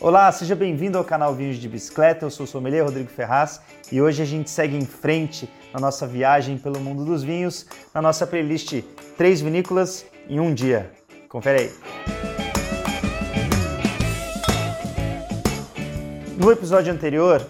Olá, seja bem-vindo ao canal Vinhos de Bicicleta. Eu sou o sommelier Rodrigo Ferraz e hoje a gente segue em frente na nossa viagem pelo mundo dos vinhos, na nossa playlist Três Vinícolas em um Dia. Confere aí. No episódio anterior,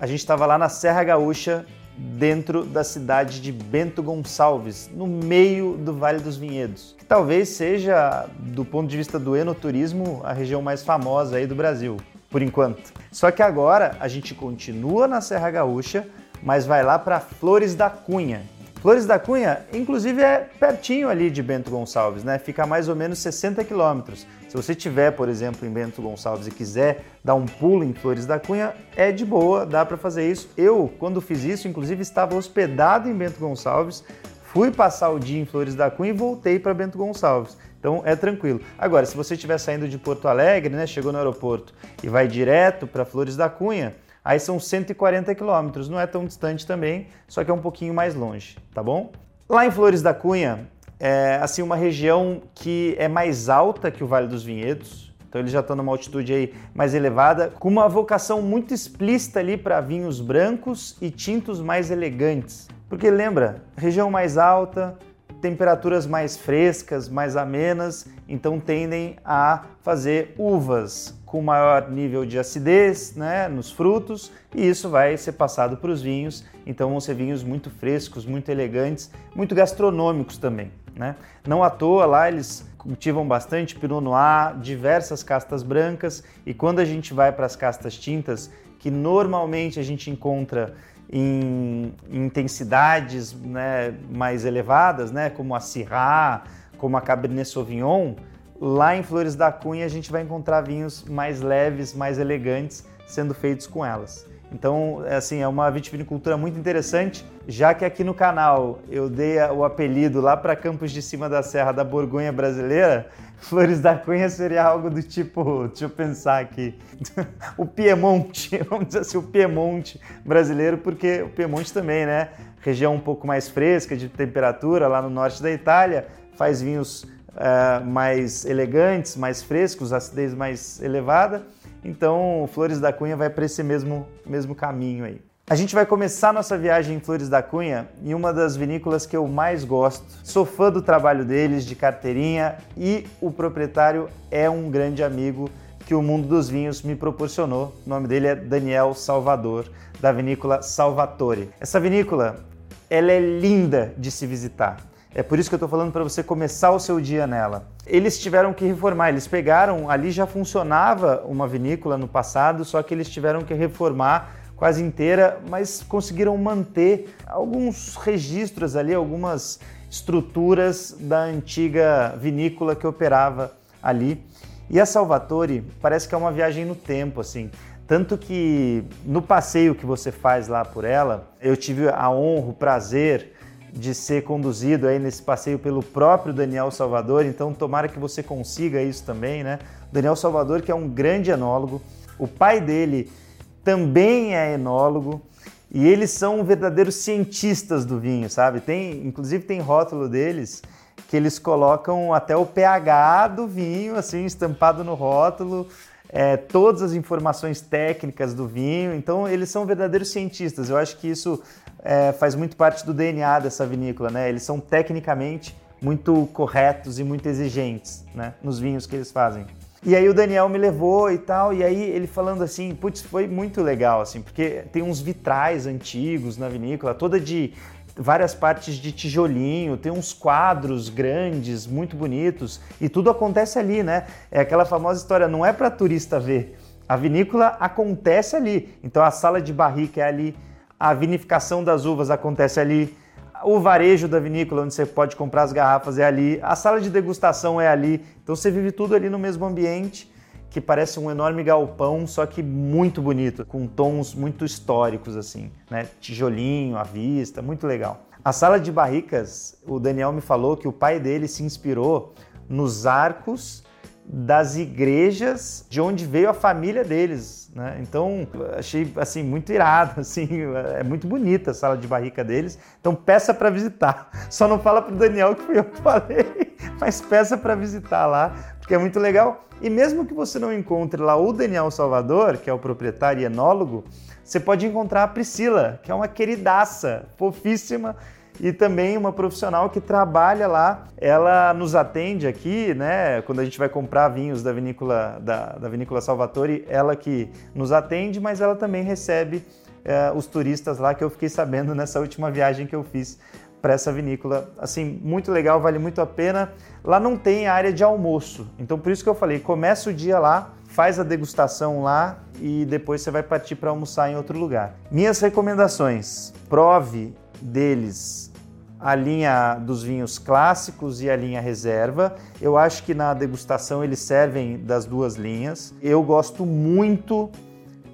a gente estava lá na Serra Gaúcha, dentro da cidade de Bento Gonçalves, no meio do Vale dos Vinhedos, que talvez seja, do ponto de vista do enoturismo, a região mais famosa aí do Brasil, por enquanto. Só que agora a gente continua na Serra Gaúcha, mas vai lá para Flores da Cunha, Flores da Cunha, inclusive, é pertinho ali de Bento Gonçalves, né? Fica a mais ou menos 60 quilômetros. Se você tiver, por exemplo, em Bento Gonçalves e quiser dar um pulo em Flores da Cunha, é de boa, dá para fazer isso. Eu, quando fiz isso, inclusive, estava hospedado em Bento Gonçalves, fui passar o dia em Flores da Cunha e voltei para Bento Gonçalves. Então é tranquilo. Agora, se você estiver saindo de Porto Alegre, né, chegou no aeroporto e vai direto para Flores da Cunha, Aí são 140 quilômetros, não é tão distante também, só que é um pouquinho mais longe, tá bom? Lá em Flores da Cunha, é assim uma região que é mais alta que o Vale dos Vinhedos, então eles já estão numa altitude aí mais elevada, com uma vocação muito explícita ali para vinhos brancos e tintos mais elegantes. Porque lembra, região mais alta, temperaturas mais frescas, mais amenas, então tendem a fazer uvas com maior nível de acidez né, nos frutos e isso vai ser passado para os vinhos. Então vão ser vinhos muito frescos, muito elegantes, muito gastronômicos também. Né? Não à toa lá eles cultivam bastante Pinot Noir, diversas castas brancas e quando a gente vai para as castas tintas, que normalmente a gente encontra em, intensidades né, mais elevadas, né, como a Syrah, como a Cabernet Sauvignon, lá em Flores da Cunha a gente vai encontrar vinhos mais leves, mais elegantes sendo feitos com elas. Então, é assim, é uma vitivinicultura muito interessante, já que aqui no canal eu dei o apelido lá para Campos de Cima da Serra da Borgonha brasileira, Flores da Cunha seria algo do tipo, deixa eu pensar aqui, o Piemonte, vamos dizer assim, o Piemonte brasileiro, porque o Piemonte também, né? Região um pouco mais fresca de temperatura lá no norte da Itália, faz vinhos uh, mais elegantes, mais frescos, acidez mais elevada. Então, Flores da Cunha vai para esse mesmo, mesmo caminho aí. A gente vai começar nossa viagem em Flores da Cunha em uma das vinícolas que eu mais gosto. Sou fã do trabalho deles, de carteirinha, e o proprietário é um grande amigo que o mundo dos vinhos me proporcionou. O nome dele é Daniel Salvador, da vinícola Salvatore. Essa vinícola, ela é linda de se visitar. É por isso que eu estou falando para você começar o seu dia nela. Eles tiveram que reformar, eles pegaram, ali já funcionava uma vinícola no passado, só que eles tiveram que reformar quase inteira, mas conseguiram manter alguns registros ali, algumas estruturas da antiga vinícola que operava ali. E a Salvatore parece que é uma viagem no tempo, assim. Tanto que no passeio que você faz lá por ela, eu tive a honra, o prazer de ser conduzido aí nesse passeio pelo próprio Daniel Salvador, então tomara que você consiga isso também, né? Daniel Salvador, que é um grande enólogo, o pai dele também é enólogo e eles são verdadeiros cientistas do vinho, sabe? Tem, inclusive tem rótulo deles que eles colocam até o pH do vinho assim estampado no rótulo, é, todas as informações técnicas do vinho. Então eles são verdadeiros cientistas. Eu acho que isso é, faz muito parte do DNA dessa vinícola, né? Eles são tecnicamente muito corretos e muito exigentes, né? Nos vinhos que eles fazem. E aí o Daniel me levou e tal, e aí ele falando assim, putz, foi muito legal, assim, porque tem uns vitrais antigos na vinícola, toda de várias partes de tijolinho, tem uns quadros grandes, muito bonitos, e tudo acontece ali, né? É aquela famosa história, não é para turista ver. A vinícola acontece ali. Então a sala de barrica é ali, a vinificação das uvas acontece ali, o varejo da vinícola, onde você pode comprar as garrafas, é ali. A sala de degustação é ali. Então você vive tudo ali no mesmo ambiente, que parece um enorme galpão, só que muito bonito, com tons muito históricos, assim, né? Tijolinho à vista, muito legal. A sala de barricas, o Daniel me falou que o pai dele se inspirou nos arcos das igrejas de onde veio a família deles, né? Então achei assim muito irado, assim é muito bonita a sala de barrica deles. Então peça para visitar. Só não fala pro Daniel que eu falei, mas peça para visitar lá, que é muito legal. E mesmo que você não encontre lá o Daniel Salvador, que é o proprietário e enólogo, você pode encontrar a Priscila, que é uma queridaça, fofíssima e também uma profissional que trabalha lá. Ela nos atende aqui, né? Quando a gente vai comprar vinhos da vinícola da, da vinícola Salvatore, ela que nos atende, mas ela também recebe é, os turistas lá que eu fiquei sabendo nessa última viagem que eu fiz para essa vinícola. Assim, muito legal, vale muito a pena. Lá não tem área de almoço, então por isso que eu falei, começa o dia lá, faz a degustação lá e depois você vai partir para almoçar em outro lugar. Minhas recomendações: prove deles a linha dos vinhos clássicos e a linha reserva. Eu acho que na degustação eles servem das duas linhas. Eu gosto muito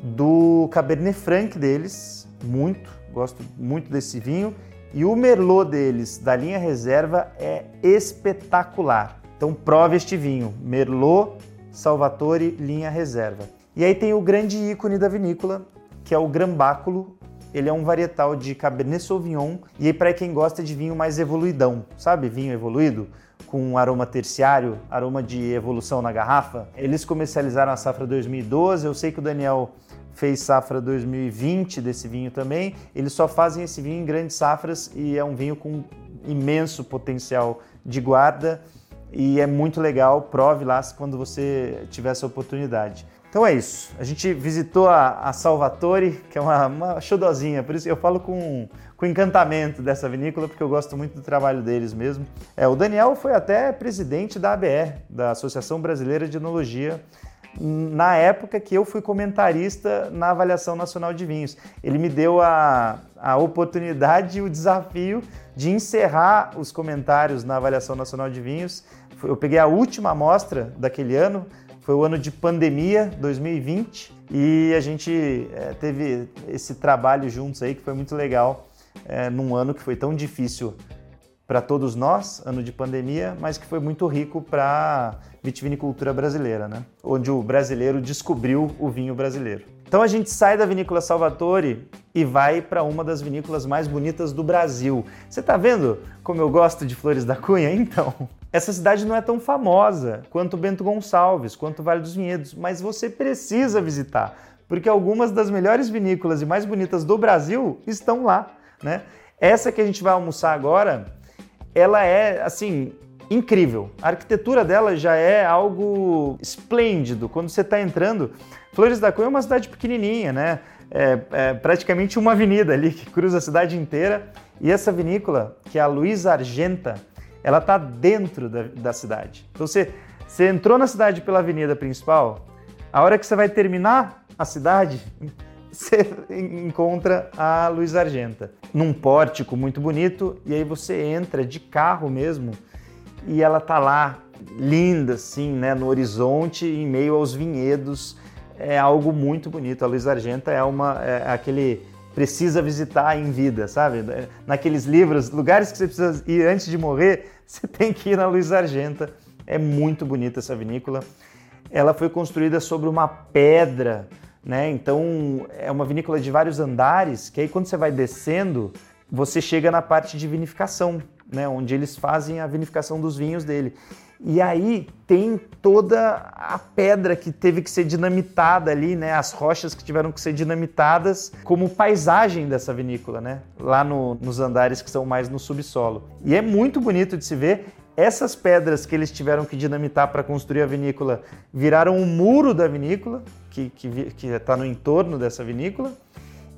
do Cabernet Franc deles, muito, gosto muito desse vinho. E o Merlot deles, da linha reserva, é espetacular. Então prove este vinho, Merlot Salvatore linha reserva. E aí tem o grande ícone da vinícola, que é o Grambáculo. Ele é um varietal de Cabernet Sauvignon e aí para quem gosta de vinho mais evoluidão, sabe? Vinho evoluído com um aroma terciário, aroma de evolução na garrafa. Eles comercializaram a safra 2012. Eu sei que o Daniel fez safra 2020 desse vinho também. Eles só fazem esse vinho em grandes safras e é um vinho com imenso potencial de guarda e é muito legal. Prove lá quando você tiver essa oportunidade. Então é isso. A gente visitou a, a Salvatore, que é uma, uma por isso eu falo com, com encantamento dessa vinícola, porque eu gosto muito do trabalho deles mesmo. É, o Daniel foi até presidente da ABR, da Associação Brasileira de Enologia, na época que eu fui comentarista na Avaliação Nacional de Vinhos. Ele me deu a, a oportunidade e o desafio de encerrar os comentários na Avaliação Nacional de Vinhos. Eu peguei a última amostra daquele ano, foi o ano de pandemia, 2020, e a gente é, teve esse trabalho juntos aí que foi muito legal, é, num ano que foi tão difícil para todos nós, ano de pandemia, mas que foi muito rico para vitivinicultura brasileira, né? Onde o brasileiro descobriu o vinho brasileiro. Então a gente sai da vinícola Salvatore e vai para uma das vinícolas mais bonitas do Brasil. Você está vendo como eu gosto de Flores da Cunha? Então, essa cidade não é tão famosa quanto Bento Gonçalves, quanto Vale dos Vinhedos, mas você precisa visitar, porque algumas das melhores vinícolas e mais bonitas do Brasil estão lá, né? Essa que a gente vai almoçar agora ela é assim incrível. A arquitetura dela já é algo esplêndido. Quando você está entrando, Flores da Cunha é uma cidade pequenininha, né? É, é, praticamente uma avenida ali que cruza a cidade inteira. E essa vinícola, que é a Luiz Argenta, ela está dentro da, da cidade. Então você, você entrou na cidade pela avenida principal, a hora que você vai terminar a cidade, você encontra a Luiz Argenta num pórtico muito bonito e aí você entra de carro mesmo e ela tá lá linda assim, né, no horizonte em meio aos vinhedos. É algo muito bonito. A Luiz Argenta é uma é aquele precisa visitar em vida, sabe? Naqueles livros, lugares que você precisa ir antes de morrer, você tem que ir na Luiz Argenta. É muito bonita essa vinícola. Ela foi construída sobre uma pedra né? Então é uma vinícola de vários andares, que aí quando você vai descendo, você chega na parte de vinificação, né? Onde eles fazem a vinificação dos vinhos dele. E aí tem toda a pedra que teve que ser dinamitada ali, né? As rochas que tiveram que ser dinamitadas como paisagem dessa vinícola, né? Lá no, nos andares que são mais no subsolo. E é muito bonito de se ver. Essas pedras que eles tiveram que dinamitar para construir a vinícola viraram o um muro da vinícola, que está no entorno dessa vinícola.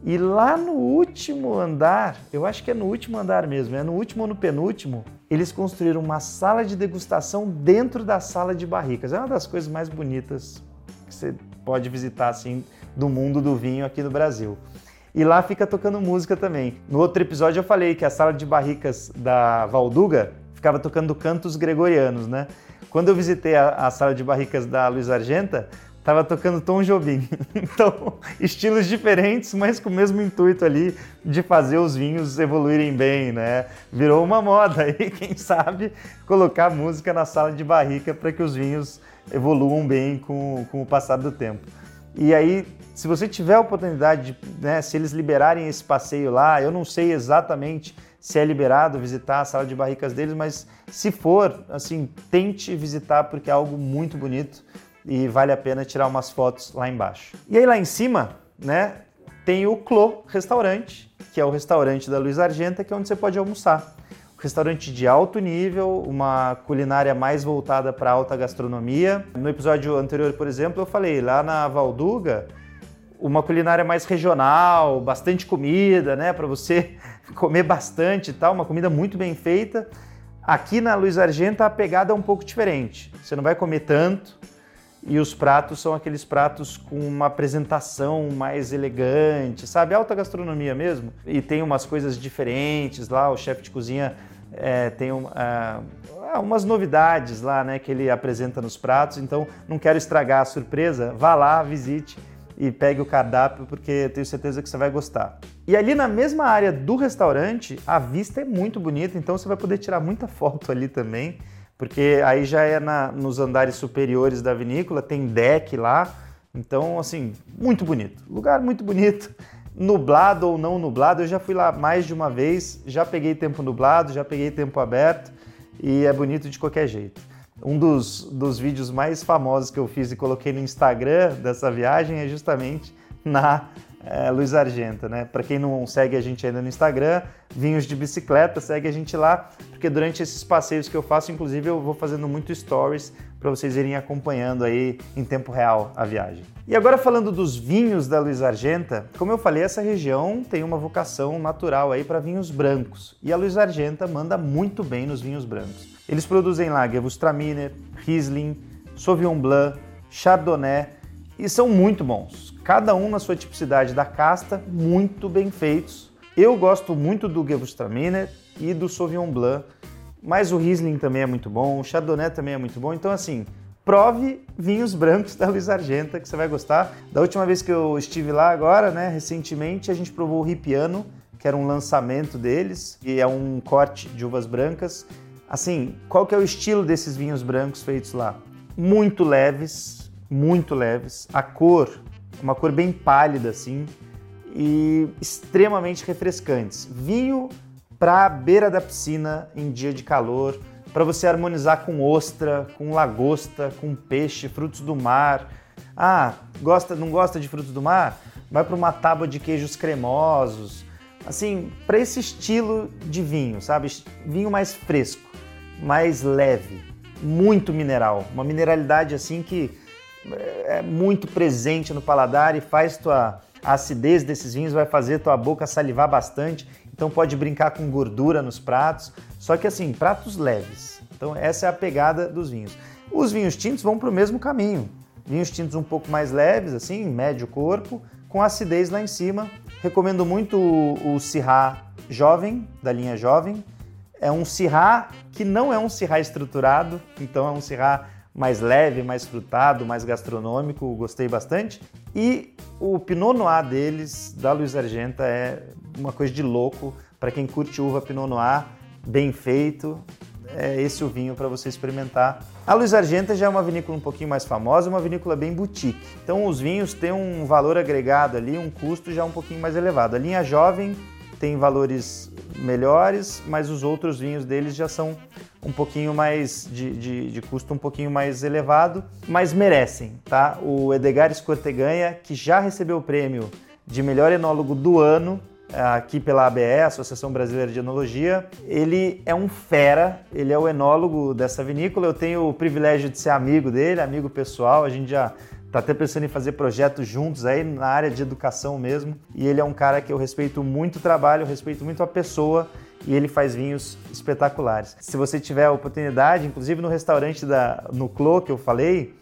E lá no último andar, eu acho que é no último andar mesmo, é no último ou no penúltimo, eles construíram uma sala de degustação dentro da sala de barricas. É uma das coisas mais bonitas que você pode visitar assim do mundo do vinho aqui no Brasil. E lá fica tocando música também. No outro episódio eu falei que a sala de barricas da Valduga ficava tocando cantos gregorianos, né? Quando eu visitei a, a sala de barricas da Luiz Argenta, estava tocando Tom Jobim. Então, estilos diferentes, mas com o mesmo intuito ali de fazer os vinhos evoluírem bem, né? Virou uma moda aí, quem sabe, colocar música na sala de barrica para que os vinhos evoluam bem com, com o passar do tempo. E aí, se você tiver a oportunidade, de, né, se eles liberarem esse passeio lá, eu não sei exatamente se é liberado visitar a sala de barricas deles, mas se for, assim, tente visitar porque é algo muito bonito e vale a pena tirar umas fotos lá embaixo. E aí lá em cima, né, tem o Clô Restaurante, que é o restaurante da Luiz Argenta, que é onde você pode almoçar. Restaurante de alto nível, uma culinária mais voltada para alta gastronomia. No episódio anterior, por exemplo, eu falei lá na Valduga, uma culinária mais regional, bastante comida, né, para você comer bastante e tal, uma comida muito bem feita. Aqui na Luiz Argenta a pegada é um pouco diferente. Você não vai comer tanto e os pratos são aqueles pratos com uma apresentação mais elegante, sabe? Alta gastronomia mesmo. E tem umas coisas diferentes lá, o chefe de cozinha é, tem um, é, umas novidades lá, né, que ele apresenta nos pratos. Então, não quero estragar a surpresa. Vá lá, visite e pegue o cardápio porque tenho certeza que você vai gostar. E ali na mesma área do restaurante, a vista é muito bonita, então você vai poder tirar muita foto ali também, porque aí já é na, nos andares superiores da vinícola, tem deck lá, então assim, muito bonito. Lugar muito bonito. Nublado ou não nublado, eu já fui lá mais de uma vez, já peguei tempo nublado, já peguei tempo aberto e é bonito de qualquer jeito. Um dos, dos vídeos mais famosos que eu fiz e coloquei no Instagram dessa viagem é justamente na é, Luiz Argenta, né? Para quem não segue a gente ainda no Instagram, Vinhos de Bicicleta, segue a gente lá, porque durante esses passeios que eu faço, inclusive, eu vou fazendo muito stories para vocês irem acompanhando aí em tempo real a viagem. E agora falando dos vinhos da Luiz Argenta, como eu falei, essa região tem uma vocação natural aí para vinhos brancos, e a Luiz Argenta manda muito bem nos vinhos brancos. Eles produzem lá Gewürztraminer, Riesling, Sauvignon Blanc, Chardonnay e são muito bons. Cada um na sua tipicidade da casta, muito bem feitos. Eu gosto muito do Gewürztraminer e do Sauvignon Blanc, mas o Riesling também é muito bom, o Chardonnay também é muito bom. Então assim, prove vinhos brancos da Luiz Argenta que você vai gostar. Da última vez que eu estive lá agora, né, recentemente, a gente provou o Ripiano, que era um lançamento deles, e é um corte de uvas brancas Assim, qual que é o estilo desses vinhos brancos feitos lá? Muito leves, muito leves. A cor, uma cor bem pálida assim e extremamente refrescantes. Vinho para beira da piscina em dia de calor, para você harmonizar com ostra, com lagosta, com peixe, frutos do mar. Ah, gosta, não gosta de frutos do mar? Vai para uma tábua de queijos cremosos. Assim, para esse estilo de vinho, sabe? Vinho mais fresco mais leve, muito mineral, uma mineralidade assim que é muito presente no paladar e faz tua a acidez desses vinhos vai fazer tua boca salivar bastante. Então pode brincar com gordura nos pratos, só que assim, pratos leves. Então essa é a pegada dos vinhos. Os vinhos tintos vão para o mesmo caminho. Vinhos tintos um pouco mais leves, assim, médio corpo, com acidez lá em cima. Recomendo muito o, o Syrah Jovem, da linha Jovem, é um Syrah que não é um Syrah estruturado, então é um Syrah mais leve, mais frutado, mais gastronômico, gostei bastante. E o Pinot Noir deles, da Luiz Argenta, é uma coisa de louco. Para quem curte uva Pinot Noir, bem feito, é esse o vinho para você experimentar. A Luiz Argenta já é uma vinícola um pouquinho mais famosa, uma vinícola bem boutique. Então os vinhos têm um valor agregado ali, um custo já um pouquinho mais elevado. A linha jovem tem valores melhores, mas os outros vinhos deles já são um pouquinho mais de, de, de, custo um pouquinho mais elevado, mas merecem, tá? O Edgar Escorteganha, que já recebeu o prêmio de melhor enólogo do ano aqui pela ABE, Associação Brasileira de Enologia, ele é um fera, ele é o enólogo dessa vinícola. Eu tenho o privilégio de ser amigo dele, amigo pessoal. A gente já Tá até pensando em fazer projetos juntos aí na área de educação mesmo. E ele é um cara que eu respeito muito o trabalho, eu respeito muito a pessoa e ele faz vinhos espetaculares. Se você tiver a oportunidade, inclusive no restaurante da no Clô que eu falei,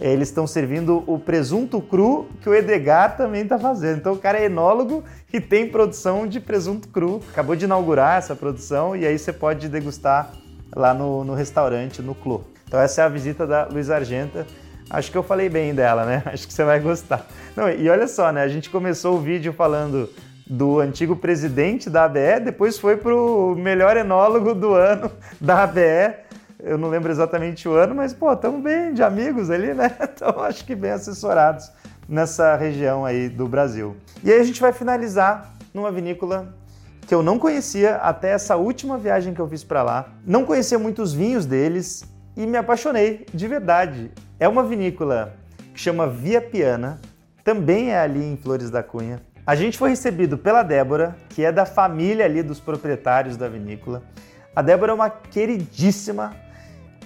eles estão servindo o presunto cru que o Edgar também está fazendo. Então o cara é enólogo e tem produção de presunto cru. Acabou de inaugurar essa produção e aí você pode degustar lá no, no restaurante, no Clô. Então essa é a visita da Luiz Argenta. Acho que eu falei bem dela, né? Acho que você vai gostar. Não, e olha só, né? A gente começou o vídeo falando do antigo presidente da ABE, depois foi para o melhor enólogo do ano da ABE. Eu não lembro exatamente o ano, mas, pô, estamos bem de amigos ali, né? Então, acho que bem assessorados nessa região aí do Brasil. E aí a gente vai finalizar numa vinícola que eu não conhecia até essa última viagem que eu fiz para lá. Não conhecia muitos vinhos deles e me apaixonei de verdade. É uma vinícola que chama Via Piana, também é ali em Flores da Cunha. A gente foi recebido pela Débora, que é da família ali dos proprietários da vinícola. A Débora é uma queridíssima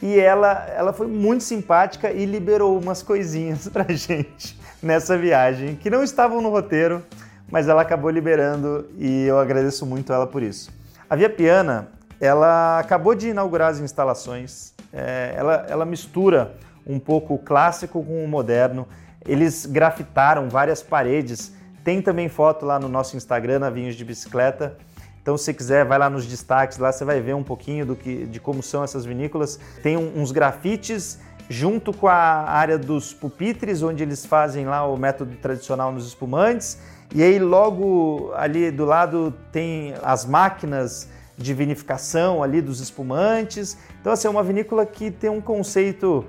e ela, ela foi muito simpática e liberou umas coisinhas pra gente nessa viagem que não estavam no roteiro, mas ela acabou liberando e eu agradeço muito ela por isso. A Via Piana, ela acabou de inaugurar as instalações, é, ela, ela mistura um pouco o clássico com o moderno, eles grafitaram várias paredes tem também foto lá no nosso Instagram, na Vinhos de Bicicleta. Então, se quiser, vai lá nos destaques, lá você vai ver um pouquinho do que, de como são essas vinícolas. Tem uns grafites junto com a área dos pupitres, onde eles fazem lá o método tradicional nos espumantes. E aí, logo ali do lado, tem as máquinas de vinificação ali dos espumantes. Então, assim, é uma vinícola que tem um conceito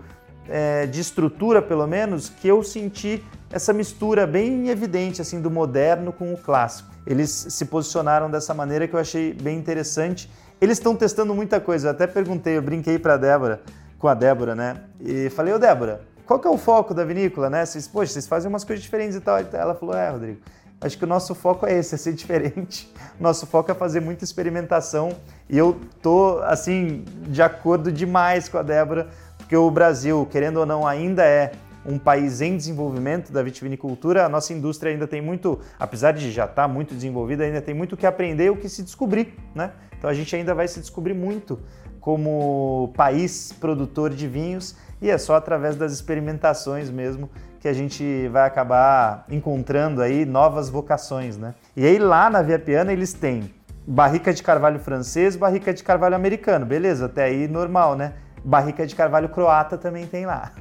é, de estrutura, pelo menos, que eu senti essa mistura bem evidente assim do moderno com o clássico. Eles se posicionaram dessa maneira que eu achei bem interessante. Eles estão testando muita coisa. Eu até perguntei, eu brinquei para Débora, com a Débora, né? E falei, ô Débora, qual que é o foco da vinícola, né? Vocês, poxa, vocês fazem umas coisas diferentes e tal. Ela falou, é, Rodrigo, acho que o nosso foco é esse, é ser diferente. Nosso foco é fazer muita experimentação. E eu tô, assim, de acordo demais com a Débora, porque o Brasil, querendo ou não, ainda é um país em desenvolvimento da vitivinicultura, a nossa indústria ainda tem muito, apesar de já estar tá muito desenvolvida, ainda tem muito o que aprender e o que se descobrir, né? Então a gente ainda vai se descobrir muito como país produtor de vinhos e é só através das experimentações mesmo que a gente vai acabar encontrando aí novas vocações, né? E aí lá na Via Piana eles têm barrica de carvalho francês, barrica de carvalho americano, beleza? Até aí normal, né? Barrica de carvalho croata também tem lá.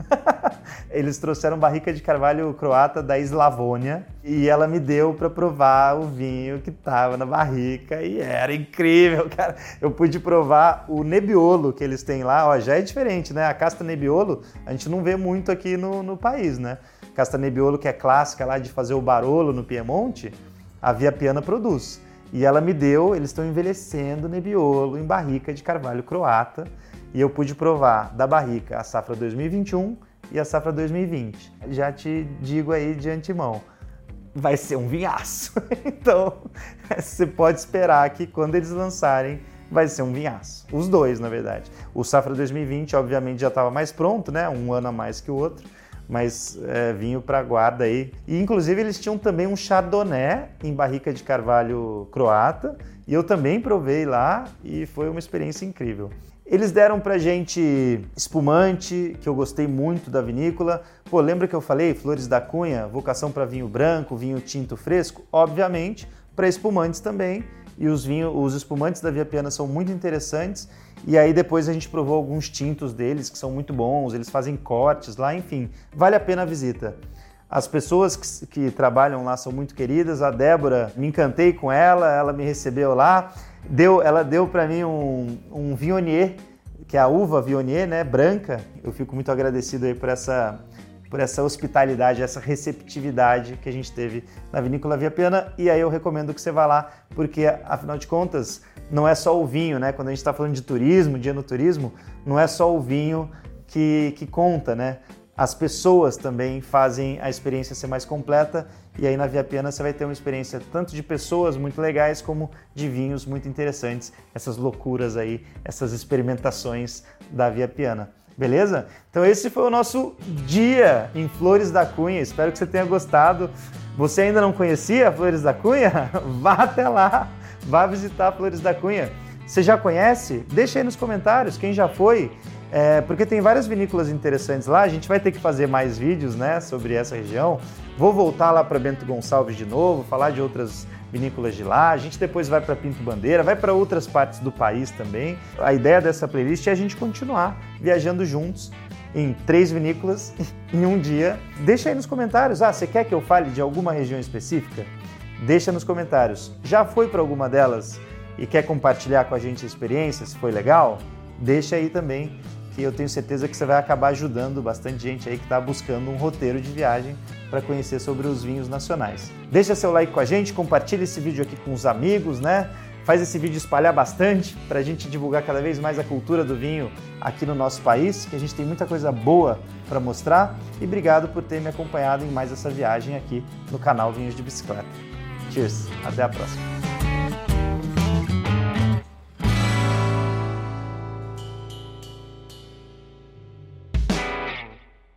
Eles trouxeram barrica de carvalho croata da Eslavônia e ela me deu para provar o vinho que tava na barrica e era incrível, cara. Eu pude provar o Nebbiolo que eles têm lá, ó, já é diferente, né? A casta Nebbiolo a gente não vê muito aqui no, no país, né? Casta Nebbiolo que é clássica lá de fazer o Barolo no Piemonte, a Via Piana produz. E ela me deu, eles estão envelhecendo Nebbiolo em barrica de carvalho croata e eu pude provar da barrica a safra 2021 e a safra 2020. Já te digo aí de antemão, vai ser um vinhaço. então, você pode esperar que quando eles lançarem, vai ser um vinhaço. Os dois, na verdade. O safra 2020, obviamente, já estava mais pronto, né? Um ano a mais que o outro. Mas é, vinho para guarda aí. E inclusive eles tinham também um chardonnay em barrica de carvalho croata. E eu também provei lá e foi uma experiência incrível. Eles deram pra gente espumante, que eu gostei muito da vinícola. Pô, lembra que eu falei Flores da Cunha, vocação para vinho branco, vinho tinto fresco? Obviamente, para espumantes também. E os vinhos, os espumantes da Via Piana são muito interessantes. E aí depois a gente provou alguns tintos deles que são muito bons, eles fazem cortes lá, enfim, vale a pena a visita. As pessoas que, que trabalham lá são muito queridas. A Débora, me encantei com ela, ela me recebeu lá deu, ela deu para mim um, um Viognier, que é a uva Viognier, né, branca. Eu fico muito agradecido aí por essa, por essa hospitalidade, essa receptividade que a gente teve na Vinícola Via Piana. E aí eu recomendo que você vá lá, porque afinal de contas, não é só o vinho, né? Quando a gente está falando de turismo, dia no turismo, não é só o vinho que, que conta, né? As pessoas também fazem a experiência ser mais completa e aí na Via Piana você vai ter uma experiência tanto de pessoas muito legais como de vinhos muito interessantes, essas loucuras aí, essas experimentações da Via Piana. Beleza? Então esse foi o nosso dia em Flores da Cunha. Espero que você tenha gostado. Você ainda não conhecia Flores da Cunha? Vá até lá, vá visitar Flores da Cunha. Você já conhece? Deixa aí nos comentários quem já foi. É, porque tem várias vinícolas interessantes lá, a gente vai ter que fazer mais vídeos né, sobre essa região. Vou voltar lá para Bento Gonçalves de novo, falar de outras vinícolas de lá. A gente depois vai para Pinto Bandeira, vai para outras partes do país também. A ideia dessa playlist é a gente continuar viajando juntos em três vinícolas em um dia. Deixa aí nos comentários. Ah, você quer que eu fale de alguma região específica? Deixa nos comentários. Já foi para alguma delas e quer compartilhar com a gente a experiência, se foi legal? Deixa aí também que eu tenho certeza que você vai acabar ajudando bastante gente aí que está buscando um roteiro de viagem para conhecer sobre os vinhos nacionais. Deixa seu like com a gente, compartilhe esse vídeo aqui com os amigos, né? faz esse vídeo espalhar bastante para a gente divulgar cada vez mais a cultura do vinho aqui no nosso país, que a gente tem muita coisa boa para mostrar. E obrigado por ter me acompanhado em mais essa viagem aqui no canal Vinhos de Bicicleta. Cheers, até a próxima.